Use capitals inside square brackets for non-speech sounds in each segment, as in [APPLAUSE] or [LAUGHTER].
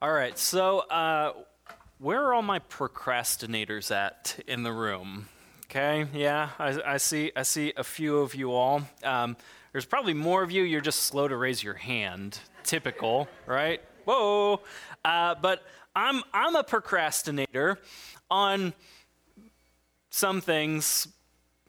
All right, so uh, where are all my procrastinators at in the room? Okay, yeah, I, I see. I see a few of you all. Um, there's probably more of you. You're just slow to raise your hand. Typical, right? Whoa! Uh, but I'm I'm a procrastinator on some things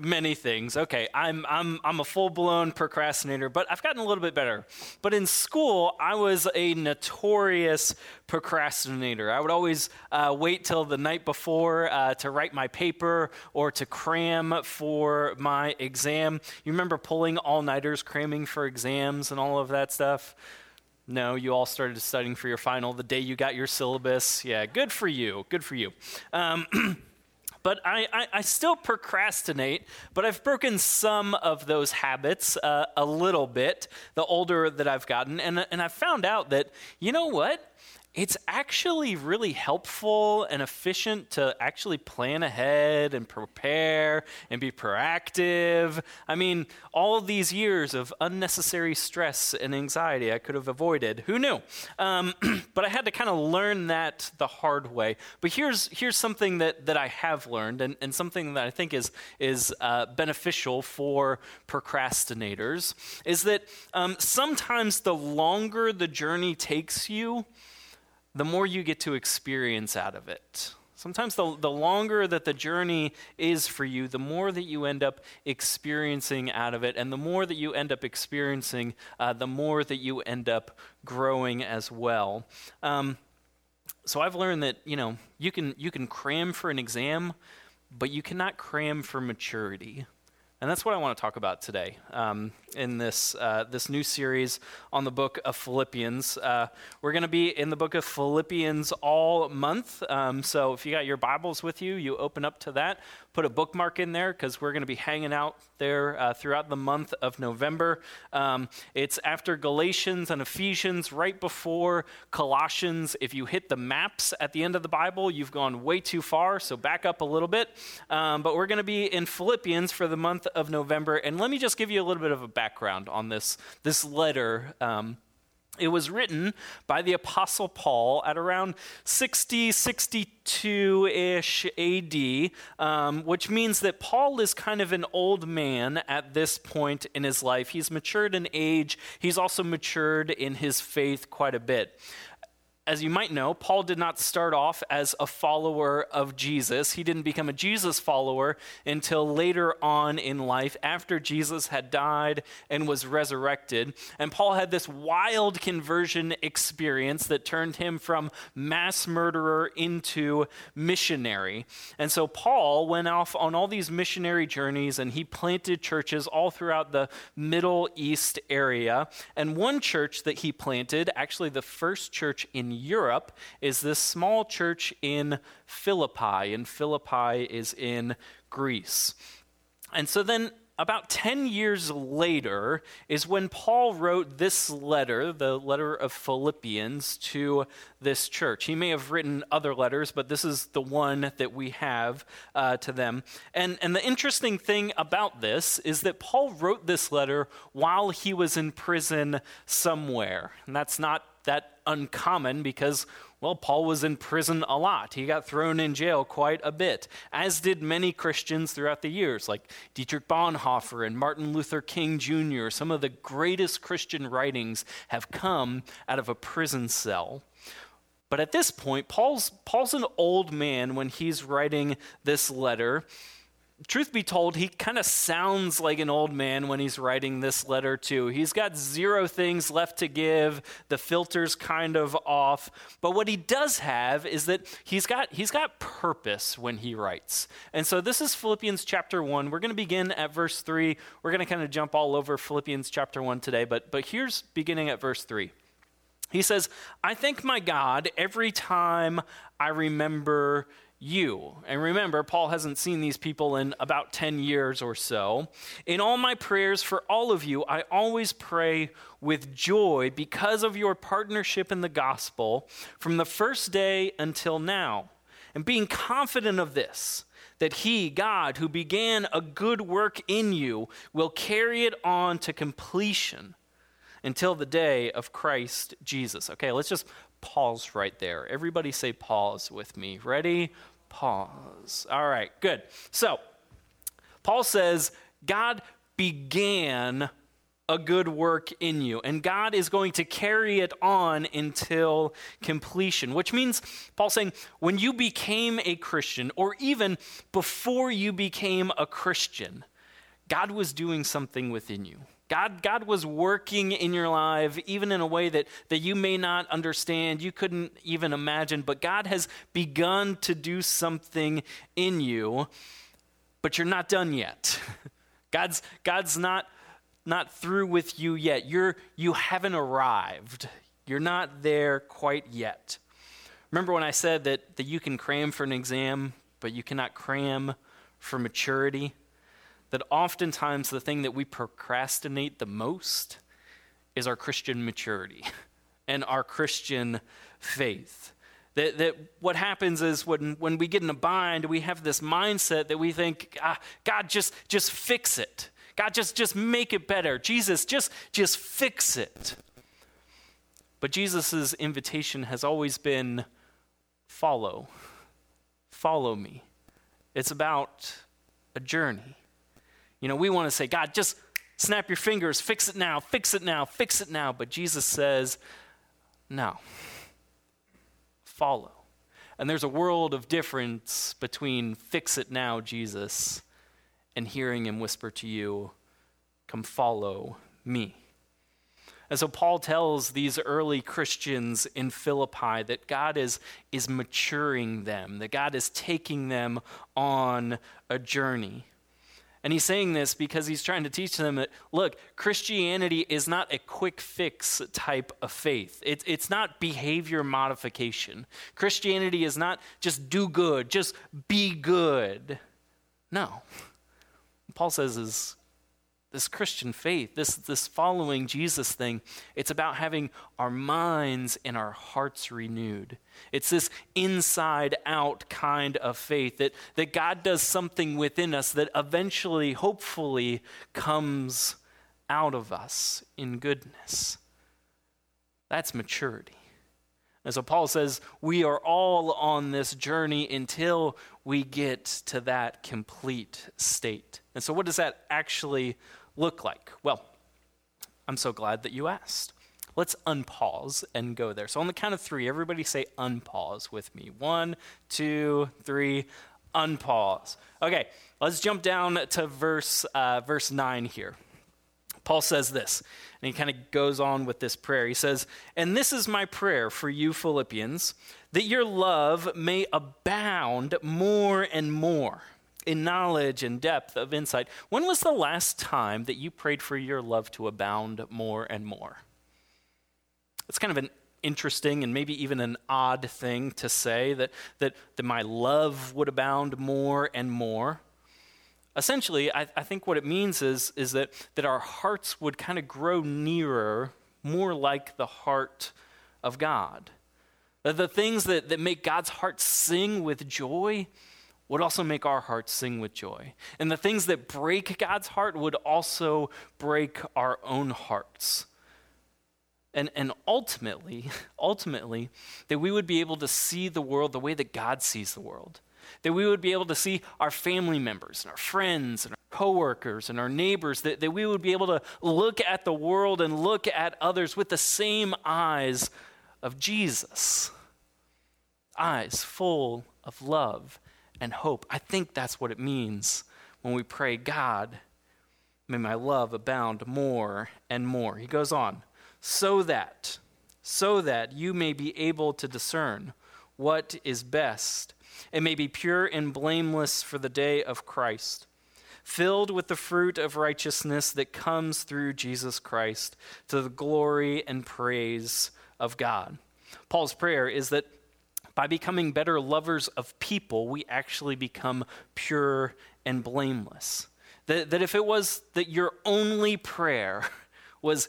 many things. Okay, I'm, I'm, I'm a full blown procrastinator, but I've gotten a little bit better. But in school, I was a notorious procrastinator. I would always uh, wait till the night before uh, to write my paper or to cram for my exam. You remember pulling all nighters, cramming for exams, and all of that stuff? No, you all started studying for your final the day you got your syllabus. Yeah, good for you. Good for you. Um, [CLEARS THROAT] But I, I, I, still procrastinate, but I've broken some of those habits uh, a little bit the older that I've gotten. And, and I've found out that, you know what? It's actually really helpful and efficient to actually plan ahead and prepare and be proactive. I mean, all these years of unnecessary stress and anxiety I could have avoided. Who knew? Um, [CLEARS THROAT] but I had to kind of learn that the hard way. But here's, here's something that, that I have learned and, and something that I think is, is uh, beneficial for procrastinators is that um, sometimes the longer the journey takes you, the more you get to experience out of it. Sometimes the, the longer that the journey is for you, the more that you end up experiencing out of it. And the more that you end up experiencing, uh, the more that you end up growing as well. Um, so I've learned that, you know, you can, you can cram for an exam, but you cannot cram for maturity. And that's what I want to talk about today um, in this, uh, this new series on the book of Philippians. Uh, we're going to be in the book of Philippians all month. Um, so if you got your Bibles with you, you open up to that put a bookmark in there because we're going to be hanging out there uh, throughout the month of November. Um, it's after Galatians and Ephesians, right before Colossians. If you hit the maps at the end of the Bible, you've gone way too far, so back up a little bit. Um, but we're going to be in Philippians for the month of November. And let me just give you a little bit of a background on this, this letter. Um, it was written by the Apostle Paul at around 60, 62 ish AD, um, which means that Paul is kind of an old man at this point in his life. He's matured in age, he's also matured in his faith quite a bit as you might know, Paul did not start off as a follower of Jesus. He didn't become a Jesus follower until later on in life, after Jesus had died and was resurrected. And Paul had this wild conversion experience that turned him from mass murderer into missionary. And so Paul went off on all these missionary journeys and he planted churches all throughout the Middle East area. And one church that he planted, actually the first church in Europe is this small church in Philippi, and Philippi is in Greece. And so then about 10 years later is when Paul wrote this letter, the letter of Philippians, to this church. He may have written other letters, but this is the one that we have uh, to them. And, and the interesting thing about this is that Paul wrote this letter while he was in prison somewhere. And that's not that uncommon because, well, Paul was in prison a lot. He got thrown in jail quite a bit, as did many Christians throughout the years, like Dietrich Bonhoeffer and Martin Luther King Jr. Some of the greatest Christian writings have come out of a prison cell. But at this point, Paul's, Paul's an old man when he's writing this letter truth be told, he kind of sounds like an old man when he's writing this letter, too. He's got zero things left to give, the filter's kind of off. But what he does have is that he's got, he's got purpose when he writes. And so this is Philippians chapter 1. We're going to begin at verse 3. We're going to kind of jump all over Philippians chapter 1 today, but, but here's beginning at verse 3. He says, I thank my God every time I remember you. And remember, Paul hasn't seen these people in about 10 years or so. In all my prayers for all of you, I always pray with joy because of your partnership in the gospel from the first day until now. And being confident of this, that he, God, who began a good work in you, will carry it on to completion until the day of Christ Jesus. Okay, let's just pause right there. Everybody say pause with me. Ready? Pause. All right, good. So, Paul says, God began a good work in you, and God is going to carry it on until completion, which means, Paul's saying, when you became a Christian, or even before you became a Christian, God was doing something within you. God, God was working in your life, even in a way that, that you may not understand, you couldn't even imagine, but God has begun to do something in you, but you're not done yet. [LAUGHS] God's, God's not, not through with you yet. You're, you haven't arrived. You're not there quite yet. Remember when I said that, that you can cram for an exam, but you cannot cram for maturity? That oftentimes the thing that we procrastinate the most is our Christian maturity [LAUGHS] and our Christian faith. That, that what happens is when, when we get in a bind, we have this mindset that we think, ah, God, just, just fix it. God, just, just make it better. Jesus, just, just fix it. But Jesus' invitation has always been follow. Follow me. It's about a journey. You know, we want to say, God, just snap your fingers, fix it now, fix it now, fix it now. But Jesus says, no, follow. And there's a world of difference between fix it now, Jesus, and hearing him whisper to you, come follow me. And so Paul tells these early Christians in Philippi that God is, is maturing them, that God is taking them on a journey. And he's saying this because he's trying to teach them that, look, Christianity is not a quick fix type of faith. It, it's not behavior modification. Christianity is not just do good, just be good. No. Paul says is this Christian faith, this, this following Jesus thing, it's about having our minds and our hearts renewed. It's this inside out kind of faith that, that God does something within us that eventually, hopefully, comes out of us in goodness. That's maturity. And so Paul says, we are all on this journey until we get to that complete state. And so, what does that actually look like? Well, I'm so glad that you asked. Let's unpause and go there. So, on the count of three, everybody say unpause with me. One, two, three, unpause. Okay, let's jump down to verse, uh, verse 9 here. Paul says this, and he kind of goes on with this prayer. He says, And this is my prayer for you, Philippians, that your love may abound more and more in knowledge and depth of insight. When was the last time that you prayed for your love to abound more and more? It's kind of an interesting and maybe even an odd thing to say that, that, that my love would abound more and more. Essentially, I, I think what it means is, is that, that our hearts would kind of grow nearer, more like the heart of God. That the things that, that make God's heart sing with joy, would also make our hearts sing with joy. And the things that break God's heart would also break our own hearts. And, and ultimately, [LAUGHS] ultimately, that we would be able to see the world the way that God sees the world. That we would be able to see our family members and our friends and our coworkers and our neighbors, that, that we would be able to look at the world and look at others with the same eyes of Jesus. Eyes full of love and hope. I think that's what it means when we pray, God, may my love abound more and more. He goes on, so that, so that you may be able to discern what is best and may be pure and blameless for the day of Christ, filled with the fruit of righteousness that comes through Jesus Christ to the glory and praise of God. Paul's prayer is that by becoming better lovers of people, we actually become pure and blameless. That, that if it was that your only prayer [LAUGHS] was,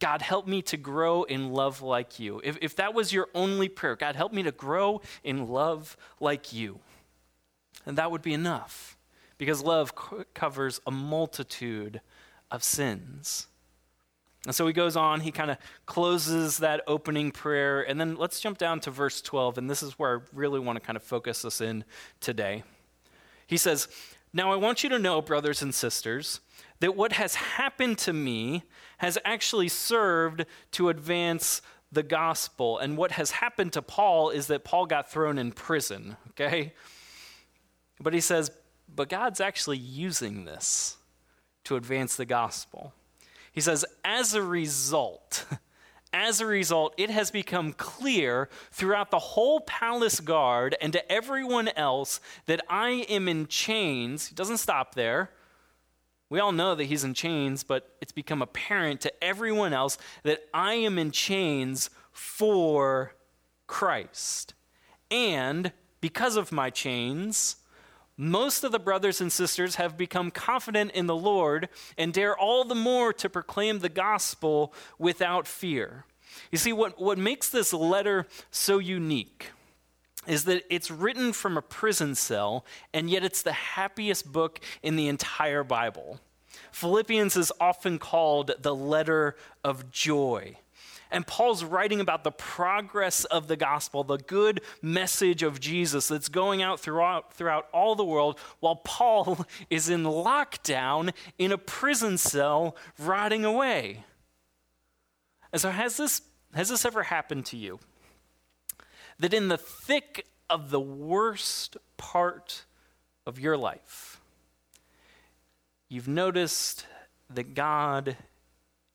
God, help me to grow in love like you, if, if that was your only prayer, God, help me to grow in love like you, and that would be enough because love co- covers a multitude of sins. And so he goes on, he kind of closes that opening prayer, and then let's jump down to verse 12, and this is where I really want to kind of focus us in today. He says, Now I want you to know, brothers and sisters, that what has happened to me has actually served to advance the gospel. And what has happened to Paul is that Paul got thrown in prison, okay? But he says, But God's actually using this to advance the gospel. He says, as a result, [LAUGHS] as a result, it has become clear throughout the whole palace guard and to everyone else that I am in chains. He doesn't stop there. We all know that he's in chains, but it's become apparent to everyone else that I am in chains for Christ. And because of my chains, most of the brothers and sisters have become confident in the Lord and dare all the more to proclaim the gospel without fear. You see, what, what makes this letter so unique is that it's written from a prison cell, and yet it's the happiest book in the entire Bible. Philippians is often called the letter of joy. And Paul's writing about the progress of the gospel, the good message of Jesus that's going out throughout, throughout all the world, while Paul [LAUGHS] is in lockdown in a prison cell, rotting away. And so, has this, has this ever happened to you? That in the thick of the worst part of your life, you've noticed that God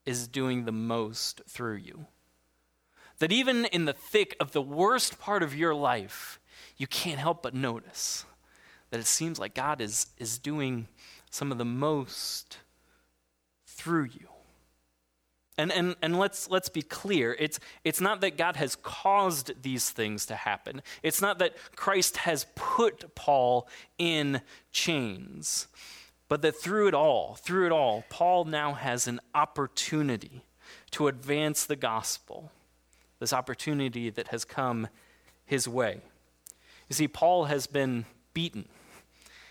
is doing the most through you. That even in the thick of the worst part of your life, you can't help but notice that it seems like God is, is doing some of the most through you. And, and, and let's, let's be clear it's, it's not that God has caused these things to happen, it's not that Christ has put Paul in chains. But that through it all, through it all, Paul now has an opportunity to advance the gospel, this opportunity that has come his way. You see, Paul has been beaten.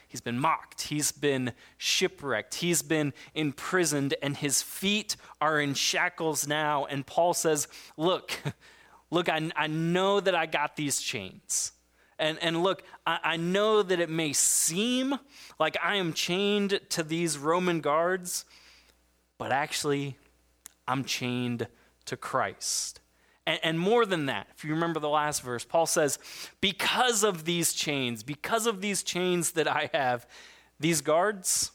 He's been mocked. He's been shipwrecked. He's been imprisoned, and his feet are in shackles now. And Paul says, Look, look, I, I know that I got these chains. And, and look, I, I know that it may seem like I am chained to these Roman guards, but actually, I'm chained to Christ. And, and, more than that, if you remember the last verse, Paul says, Because of these chains, because of these chains that I have, these guards,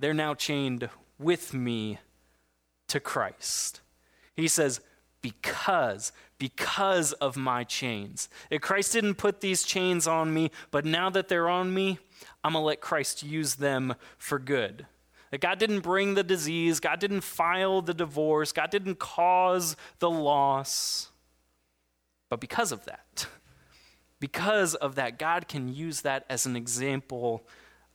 they're now chained with me to Christ. He says, Because, because of my chains. If Christ didn't put these chains on me, but now that they're on me, I'm going to let Christ use them for good. That God didn't bring the disease, God didn't file the divorce, God didn't cause the loss. But because of that, [LAUGHS] because of that, God can use that as an example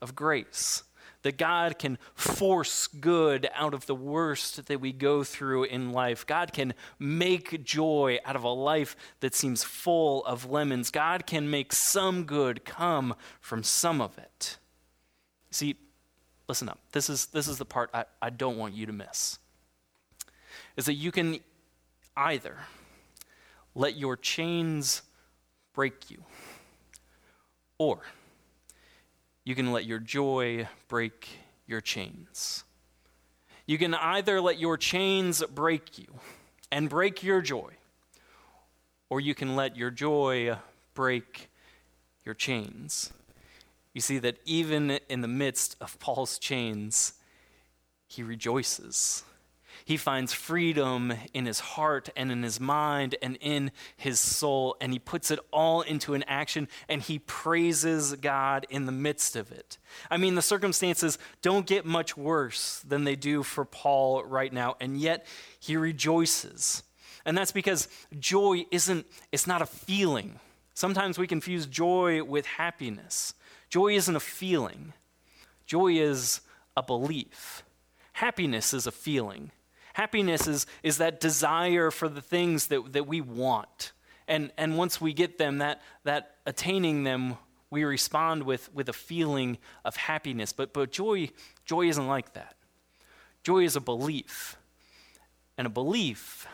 of grace that God can force good out of the worst that we go through in life. God can make joy out of a life that seems full of lemons. God can make some good come from some of it. See, listen up. This is, this is the part I, I don't want you to miss. Is that you can either let your chains break you, or you can let your joy break your chains. You can either let your chains break you and break your joy, or you can let your joy break your chains. You see that even in the midst of Paul's chains, he rejoices. He finds freedom in his heart and in his mind and in his soul, and he puts it all into an action and he praises God in the midst of it. I mean, the circumstances don't get much worse than they do for Paul right now, and yet he rejoices. And that's because joy isn't, it's not a feeling. Sometimes we confuse joy with happiness. Joy isn't a feeling, joy is a belief. Happiness is a feeling. Happiness is, is that desire for the things that, that we want. And, and once we get them, that, that attaining them, we respond with, with a feeling of happiness. But, but joy, joy isn't like that. Joy is a belief. and a belief.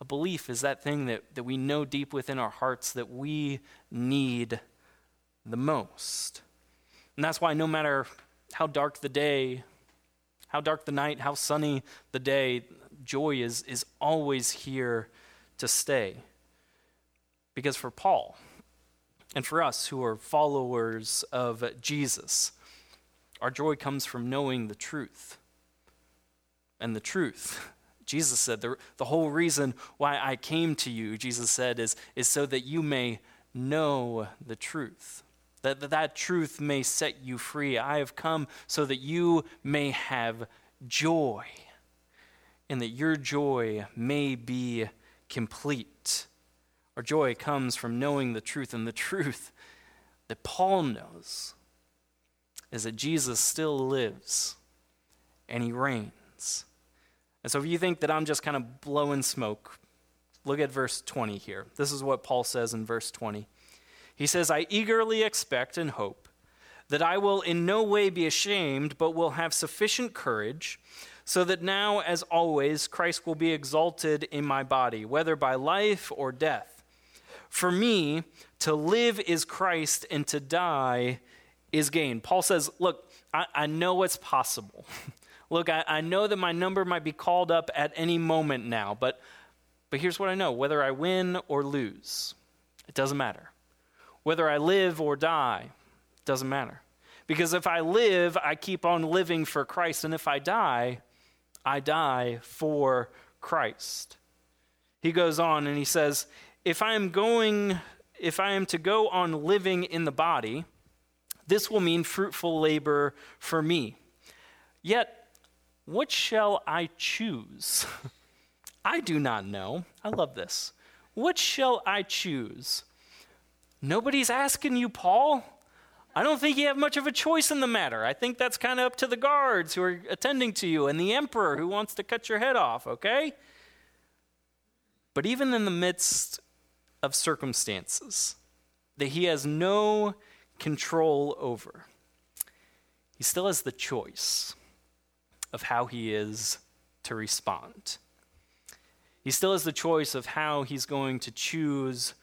A belief is that thing that, that we know deep within our hearts that we need the most. And that's why no matter how dark the day, how dark the night, how sunny the day, joy is, is always here to stay. Because for Paul, and for us who are followers of Jesus, our joy comes from knowing the truth. And the truth, [LAUGHS] Jesus said, the, the whole reason why I came to you, Jesus said, is, is so that you may know the truth. That, that truth may set you free. I have come so that you may have joy, and that your joy may be complete. Our joy comes from knowing the truth, and the truth that Paul knows is that Jesus still lives and he reigns. And so if you think that I'm just kind of blowing smoke, look at verse 20 here. This is what Paul says in verse 20. He says, I eagerly expect and hope that I will in no way be ashamed, but will have sufficient courage so that now, as always, Christ will be exalted in my body, whether by life or death. For me, to live is Christ, and to die is gain. Paul says, Look, I, I know it's possible. [LAUGHS] Look, I, I know that my number might be called up at any moment now, but, but here's what I know whether I win or lose, it doesn't matter. Whether I live or die, doesn't matter. Because if I live, I keep on living for Christ, and if I die, I die for Christ. He goes on and he says, if I am going, if I am to go on living in the body, this will mean fruitful labor for me. Yet, what shall I choose? [LAUGHS] I do not know. I love this. What shall I choose? Nobody's asking you, Paul. I don't think you have much of a choice in the matter. I think that's kind of up to the guards who are attending to you and the emperor who wants to cut your head off, okay? But even in the midst of circumstances that he has no control over, he still has the choice of how he is to respond. He still has the choice of how he's going to choose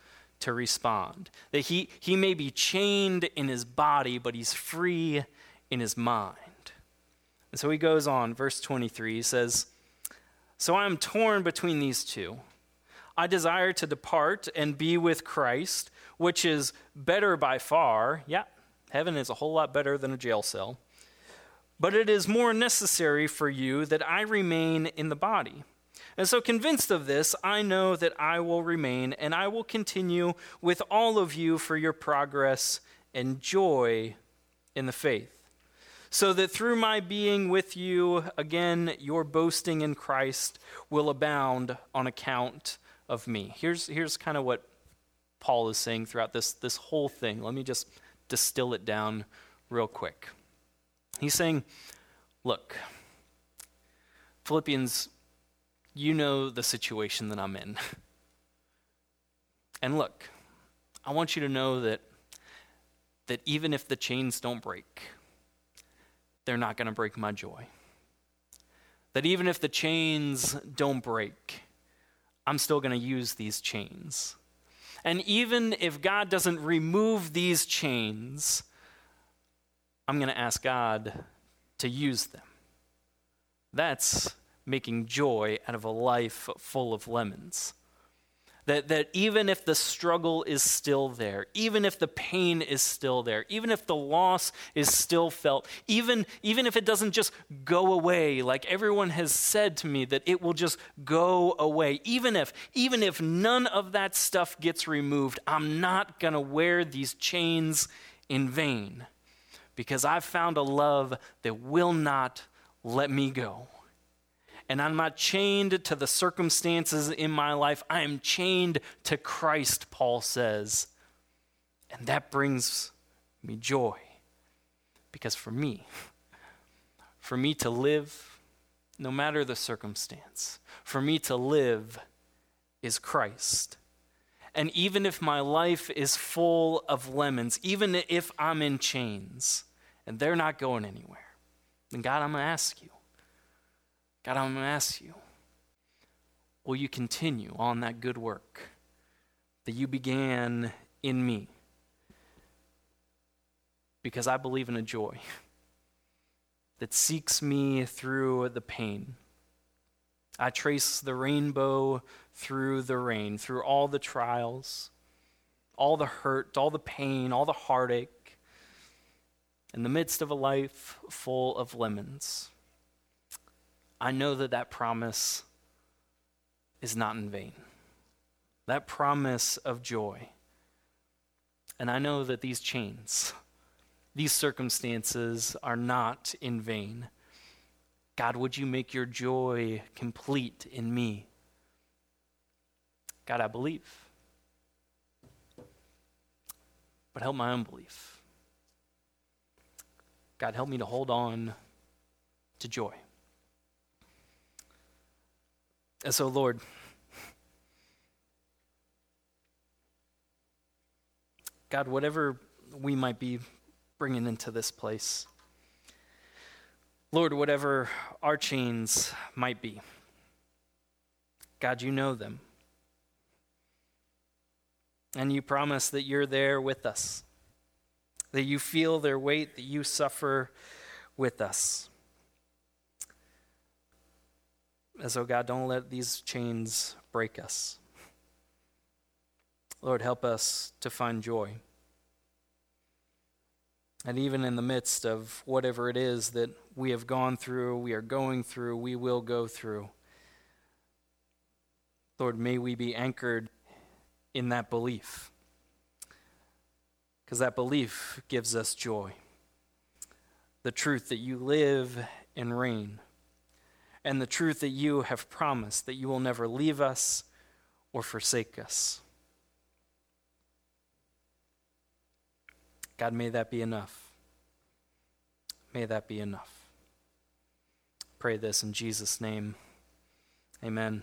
to respond. That he, he may be chained in his body, but he's free in his mind. And so he goes on, verse 23, he says, So I am torn between these two. I desire to depart and be with Christ, which is better by far. Yeah, heaven is a whole lot better than a jail cell. But it is more necessary for you that I remain in the body. And so, convinced of this, I know that I will remain and I will continue with all of you for your progress and joy in the faith. So that through my being with you, again, your boasting in Christ will abound on account of me. Here's, here's kind of what Paul is saying throughout this, this whole thing. Let me just distill it down real quick. He's saying, Look, Philippians, you know the situation that I'm in. And look, I want you to know that, that even if the chains don't break, they're not going to break my joy. That even if the chains don't break, I'm still going to use these chains. And even if God doesn't remove these chains, I'm going to ask God to use them. That's making joy out of a life full of lemons. That, that even if the struggle is still there, even if the pain is still there, even if the loss is still felt, even, even if it doesn't just go away, like everyone has said to me that it will just go away, even if, even if none of that stuff gets removed, I'm not going to wear these chains in vain because I've found a love that will not let me go and I'm not chained to the circumstances in my life. I am chained to Christ, Paul says. And that brings me joy. Because for me, for me to live, no matter the circumstance, for me to live is Christ. And even if my life is full of lemons, even if I'm in chains and they're not going anywhere, then God, I'm going to ask you God, I'm going to ask you, will you continue on that good work that you began in me? Because I believe in a joy that seeks me through the pain. I trace the rainbow through the rain, through all the trials, all the hurt, all the pain, all the heartache, in the midst of a life full of lemons. I know that that promise is not in vain. That promise of joy. And I know that these chains, these circumstances are not in vain. God, would you make your joy complete in me? God, I believe. But help my unbelief. God, help me to hold on to joy. And so, Lord, God, whatever we might be bringing into this place, Lord, whatever our chains might be, God, you know them. And you promise that you're there with us, that you feel their weight, that you suffer with us. And so, God, don't let these chains break us. Lord, help us to find joy. And even in the midst of whatever it is that we have gone through, we are going through, we will go through, Lord, may we be anchored in that belief. Because that belief gives us joy. The truth that you live and reign and the truth that you have promised that you will never leave us or forsake us. God, may that be enough. May that be enough. Pray this in Jesus' name. Amen.